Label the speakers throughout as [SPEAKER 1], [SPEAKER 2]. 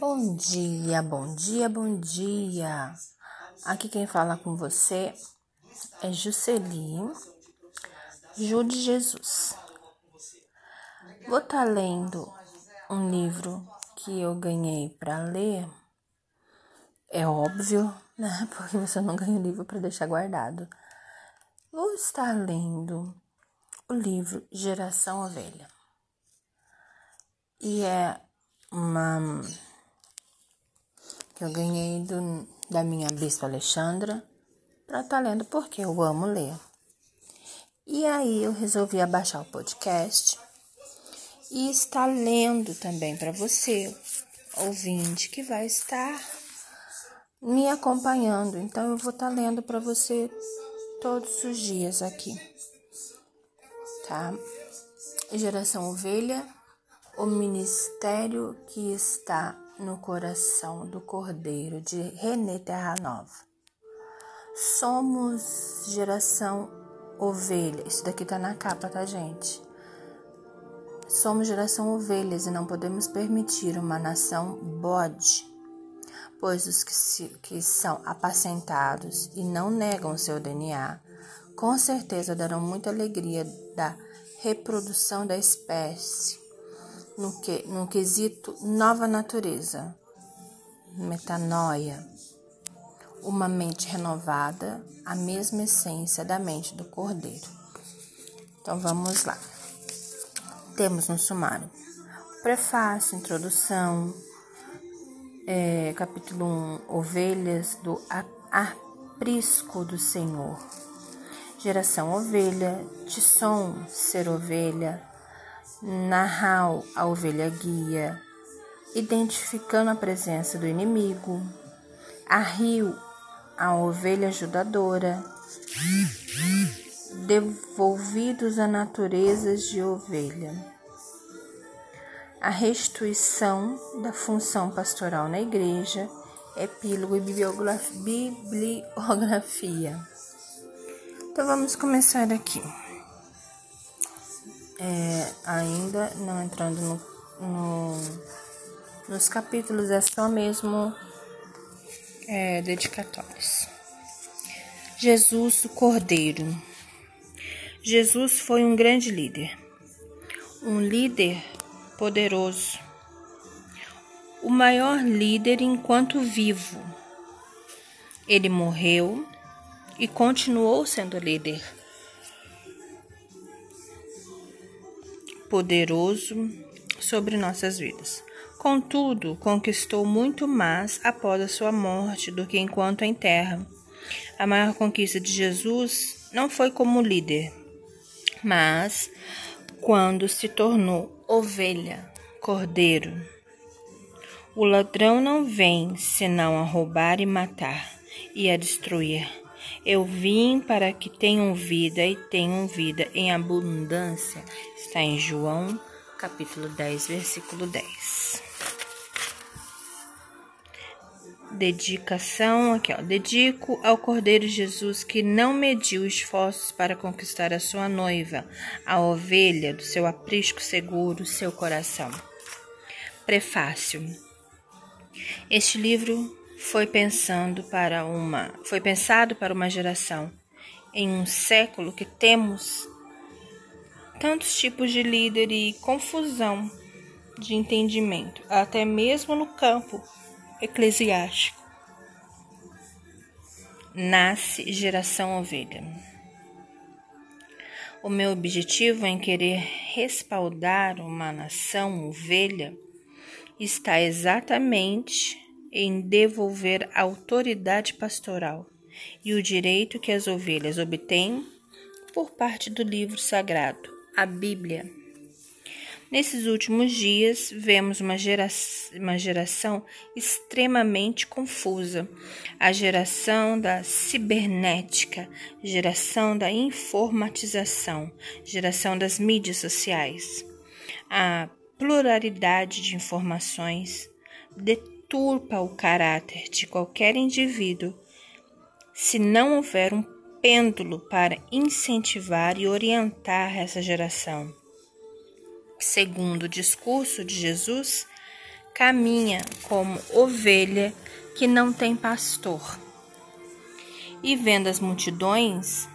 [SPEAKER 1] Bom dia, bom dia, bom dia. Aqui quem fala com você é Jusceli, Ju de Jesus. Vou estar tá lendo um livro que eu ganhei para ler. É óbvio, né? Porque você não ganha livro para deixar guardado. Vou estar lendo o livro Geração Ovelha. E é uma que eu ganhei do, da minha bispa Alexandra para estar tá lendo porque eu amo ler. E aí eu resolvi abaixar o podcast e estar lendo também para você, ouvinte, que vai estar me acompanhando. Então eu vou estar tá lendo para você todos os dias aqui. Tá? Geração Ovelha o ministério que está no coração do Cordeiro de René Terra Nova. Somos geração ovelha. Isso daqui tá na capa, tá, gente? Somos geração ovelhas e não podemos permitir uma nação bode, pois os que, se, que são apacentados e não negam seu DNA, com certeza darão muita alegria da reprodução da espécie no, que, no quesito nova natureza, metanoia, uma mente renovada, a mesma essência da mente do Cordeiro. Então vamos lá. Temos no sumário prefácio, introdução, é, capítulo 1, ovelhas do aprisco do Senhor. Geração ovelha, som, ser ovelha, Nahal, a ovelha guia, identificando a presença do inimigo. Rio, a ovelha ajudadora, devolvidos à natureza de ovelha. A restituição da função pastoral na igreja, epílogo e bibliografia. Então vamos começar aqui é, ainda não entrando no, no, nos capítulos, é só mesmo é, dedicatórios. Jesus, o Cordeiro. Jesus foi um grande líder, um líder poderoso, o maior líder enquanto vivo. Ele morreu e continuou sendo líder poderoso sobre nossas vidas. Contudo, conquistou muito mais após a sua morte do que enquanto em terra. A maior conquista de Jesus não foi como líder, mas quando se tornou ovelha, cordeiro. O ladrão não vem senão a roubar e matar e a destruir. Eu vim para que tenham vida e tenham vida em abundância. Está em João, capítulo 10, versículo 10. Dedicação aqui, ó. Dedico ao Cordeiro Jesus que não mediu esforços para conquistar a sua noiva, a ovelha do seu aprisco seguro, seu coração. Prefácio. Este livro foi pensando para uma, foi pensado para uma geração em um século que temos tantos tipos de líder e confusão de entendimento, até mesmo no campo eclesiástico. Nasce geração ovelha. O meu objetivo em querer respaldar uma nação ovelha está exatamente em devolver a autoridade pastoral e o direito que as ovelhas obtêm por parte do livro sagrado, a Bíblia. Nesses últimos dias, vemos uma, gera uma geração extremamente confusa, a geração da cibernética, geração da informatização, geração das mídias sociais. A pluralidade de informações, de deturpa o caráter de qualquer indivíduo se não houver um pêndulo para incentivar e orientar essa geração. Segundo o discurso de Jesus, caminha como ovelha que não tem pastor. E vendo as multidões,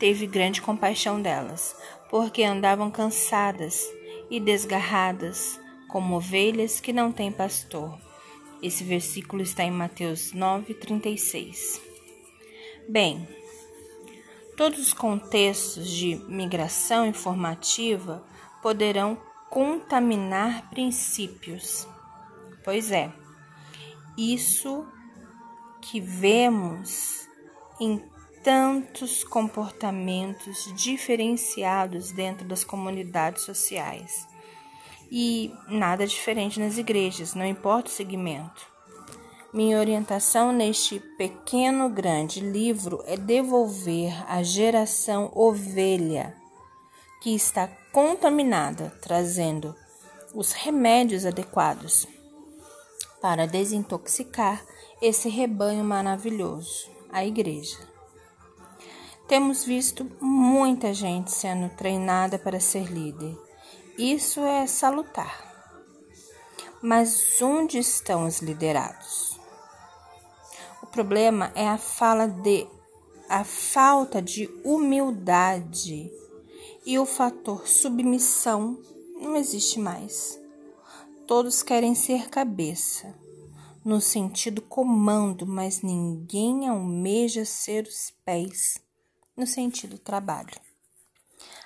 [SPEAKER 1] teve grande compaixão delas, porque andavam cansadas e desgarradas, como ovelhas que não têm pastor. Esse versículo está em Mateus 9:36. Bem, todos os contextos de migração informativa poderão contaminar princípios. Pois é, isso que vemos em tantos comportamentos diferenciados dentro das comunidades sociais. E nada diferente nas igrejas, não importa o segmento. Minha orientação neste pequeno grande livro é devolver a geração ovelha que está contaminada, trazendo os remédios adequados para desintoxicar esse rebanho maravilhoso, a igreja. Temos visto muita gente sendo treinada para ser líder. Isso é salutar. Mas onde estão os liderados? O problema é a fala de a falta de humildade e o fator submissão não existe mais. Todos querem ser cabeça, no sentido comando, mas ninguém almeja ser os pés, no sentido trabalho.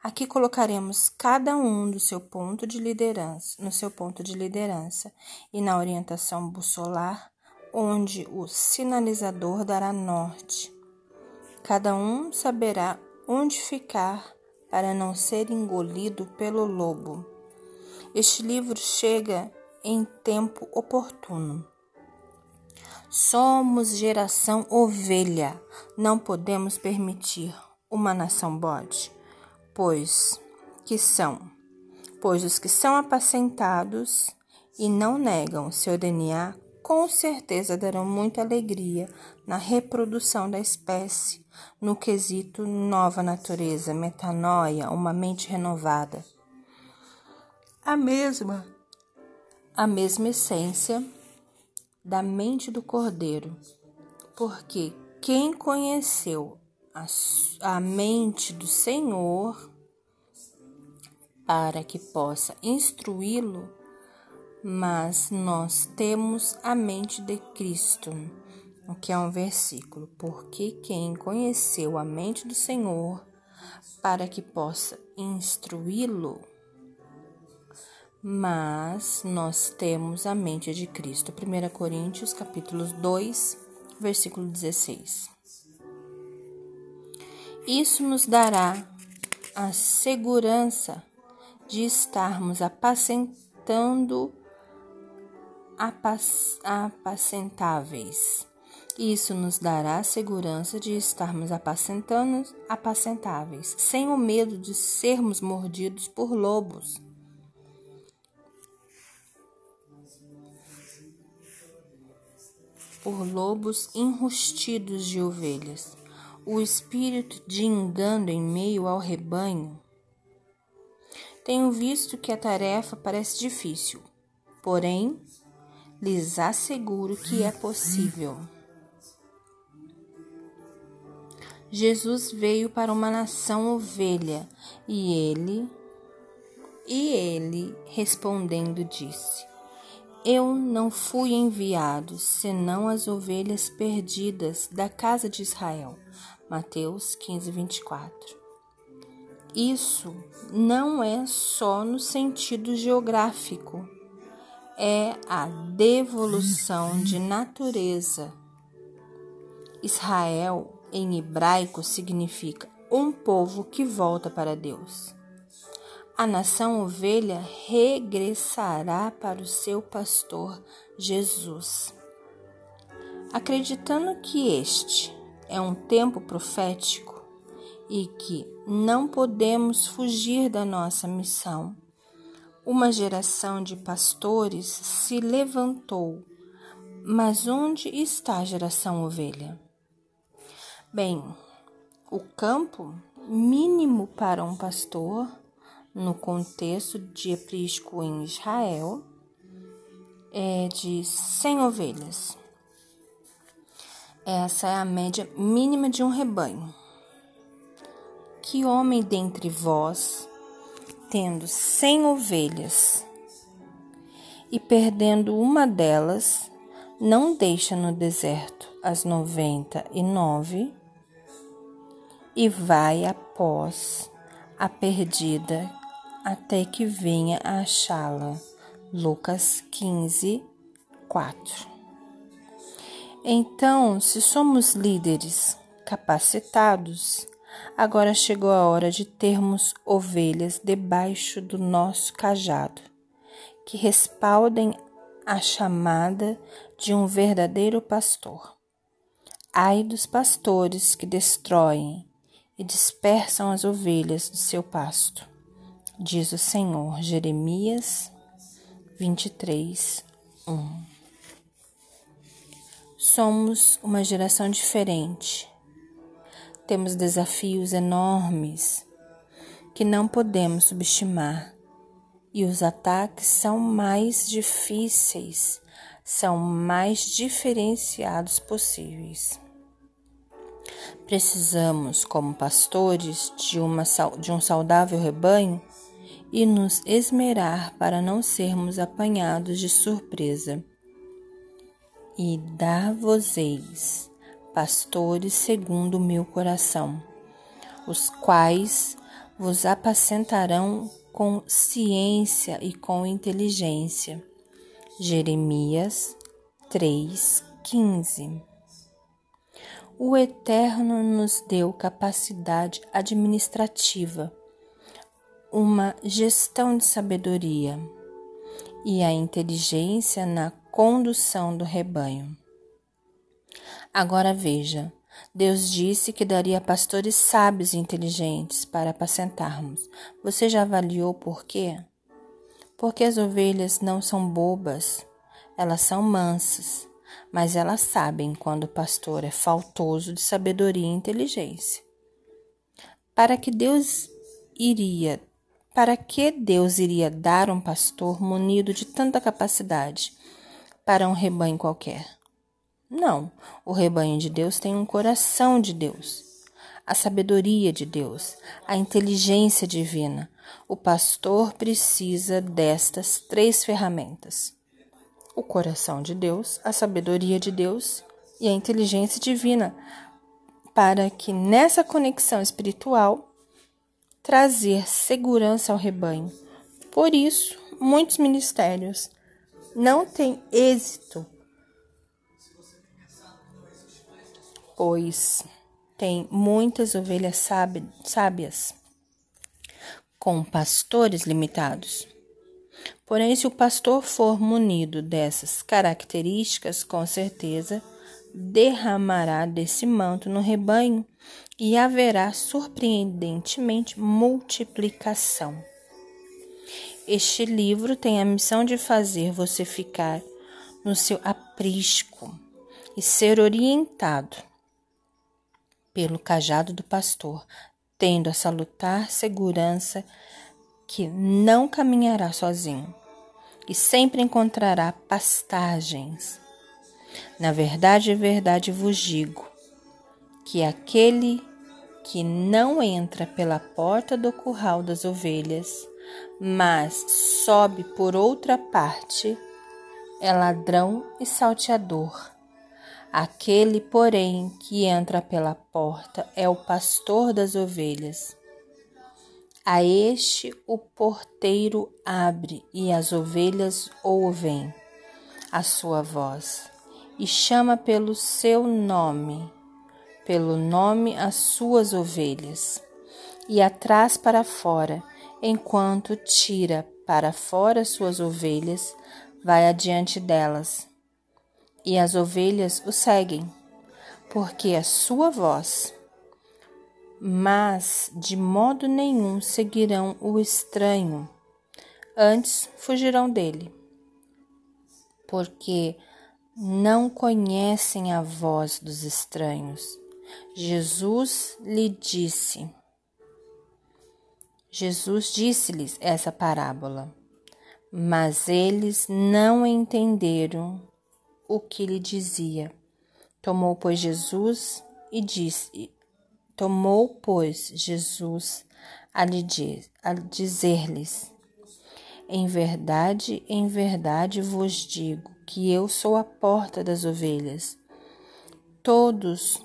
[SPEAKER 1] Aqui colocaremos cada um do seu ponto de liderança, no seu ponto de liderança e na orientação bussolar, onde o sinalizador dará norte. Cada um saberá onde ficar para não ser engolido pelo lobo. Este livro chega em tempo oportuno. Somos geração ovelha, não podemos permitir uma nação bode, pois que são, pois os que são apacentados e não negam seu DNA com certeza darão muita alegria na reprodução da espécie, no quesito nova natureza, metanoia, uma mente renovada. A mesma, a mesma essência da mente do Cordeiro, porque quem conheceu a, a mente do Senhor para que possa instruí-lo mas nós temos a mente de Cristo, o que é um versículo, porque quem conheceu a mente do Senhor para que possa instruí-lo, mas nós temos a mente de Cristo. 1 Coríntios capítulo 2, versículo 16. Isso nos dará a segurança de estarmos apacentando apacentáveis. Isso nos dará a segurança de estarmos apacentando, apacentáveis, sem o medo de sermos mordidos por lobos. Por lobos enrustidos de ovelhas. O espírito de engano em meio ao rebanho. Tenho visto que a tarefa parece difícil, porém lhes asseguro que é possível. Jesus veio para uma nação ovelha e ele e ele respondendo disse: Eu não fui enviado senão as ovelhas perdidas da casa de Israel. Mateus 15, 24. Isso não é só no sentido geográfico é a devolução de natureza. Israel, em hebraico, significa um povo que volta para Deus. A nação ovelha regressará para o seu pastor Jesus. Acreditando que este é um tempo profético e que não podemos fugir da nossa missão uma geração de pastores se levantou, mas onde está a geração ovelha? Bem, o campo mínimo para um pastor, no contexto de aprisco em Israel, é de 100 ovelhas. Essa é a média mínima de um rebanho. Que homem dentre vós, tendo cem ovelhas e perdendo uma delas, não deixa no deserto as noventa e nove e vai após a perdida até que venha a achá-la. Lucas 15, 4. Então, se somos líderes capacitados, agora chegou a hora de termos ovelhas debaixo do nosso cajado, que respaldem a chamada de um verdadeiro pastor. Ai dos pastores que destroem e dispersam as ovelhas do seu pasto, diz o Senhor. Jeremias 23, 1. Somos uma geração diferente. Temos desafios enormes que não podemos subestimar, e os ataques são mais difíceis, são mais diferenciados possíveis. Precisamos, como pastores de, uma, de um saudável rebanho, e nos esmerar para não sermos apanhados de surpresa. E dar-vos-eis, pastores segundo o meu coração, os quais vos apacentarão com ciência e com inteligência. Jeremias 3:15 O Eterno nos deu capacidade administrativa uma gestão de sabedoria e a inteligência na condução do rebanho. Agora veja, Deus disse que daria pastores sábios e inteligentes para apacentarmos. Você já avaliou por quê? Porque as ovelhas não são bobas, elas são mansas, mas elas sabem quando o pastor é faltoso de sabedoria e inteligência. Para que Deus iria para que Deus iria dar um pastor munido de tanta capacidade para um rebanho qualquer? Não, o rebanho de Deus tem um coração de Deus, a sabedoria de Deus, a inteligência divina. O pastor precisa destas três ferramentas: o coração de Deus, a sabedoria de Deus e a inteligência divina, para que nessa conexão espiritual trazer segurança ao rebanho. Por isso, muitos ministérios não têm êxito, pois tem muitas ovelhas sábias com pastores limitados. Porém, se o pastor for munido dessas características, com certeza derramará desse manto no rebanho e haverá surpreendentemente multiplicação. Este livro tem a missão de fazer você ficar no seu aprisco e ser orientado pelo cajado do pastor, tendo a salutar segurança que não caminhará sozinho e sempre encontrará pastagens. Na verdade, verdade vos digo que aquele que não entra pela porta do curral das ovelhas, mas sobe por outra parte, é ladrão e salteador. Aquele, porém, que entra pela porta é o pastor das ovelhas. A este o porteiro abre e as ovelhas ouvem a sua voz e chama pelo seu nome pelo nome as suas ovelhas, e atrás para fora, enquanto tira para fora suas ovelhas, vai adiante delas. E as ovelhas o seguem, porque a sua voz. Mas de modo nenhum seguirão o estranho, antes fugirão dele, porque não conhecem a voz dos estranhos Jesus lhe disse. Jesus disse-lhes essa parábola Mas eles não entenderam o que lhe dizia. Tomou, pois, Jesus e disse: Tomou, pois, Jesus a, lhe diz, a dizer-lhes: Em verdade, em verdade vos digo que eu sou a porta das ovelhas. Todos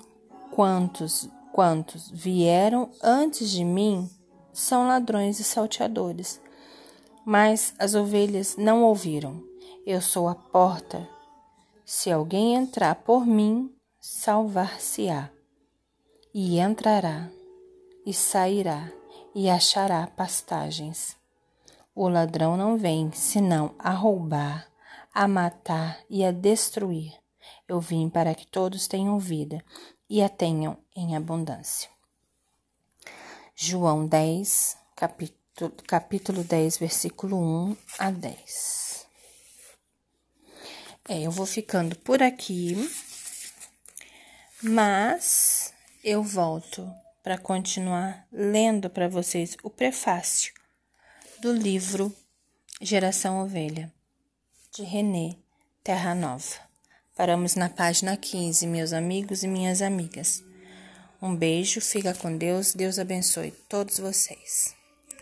[SPEAKER 1] quantos quantos vieram antes de mim são ladrões e salteadores, mas as ovelhas não ouviram. Eu sou a porta. Se alguém entrar por mim, salvar-se-á, e entrará, e sairá, e achará pastagens. O ladrão não vem senão a roubar, a matar e a destruir. Eu vim para que todos tenham vida e a tenham em abundância. João 10, capítulo, capítulo 10, versículo 1 a 10. É, eu vou ficando por aqui, mas eu volto para continuar lendo para vocês o prefácio do livro Geração Ovelha, de René Terra Nova. Paramos na página 15, meus amigos e minhas amigas. Um beijo, fica com Deus, Deus abençoe todos vocês.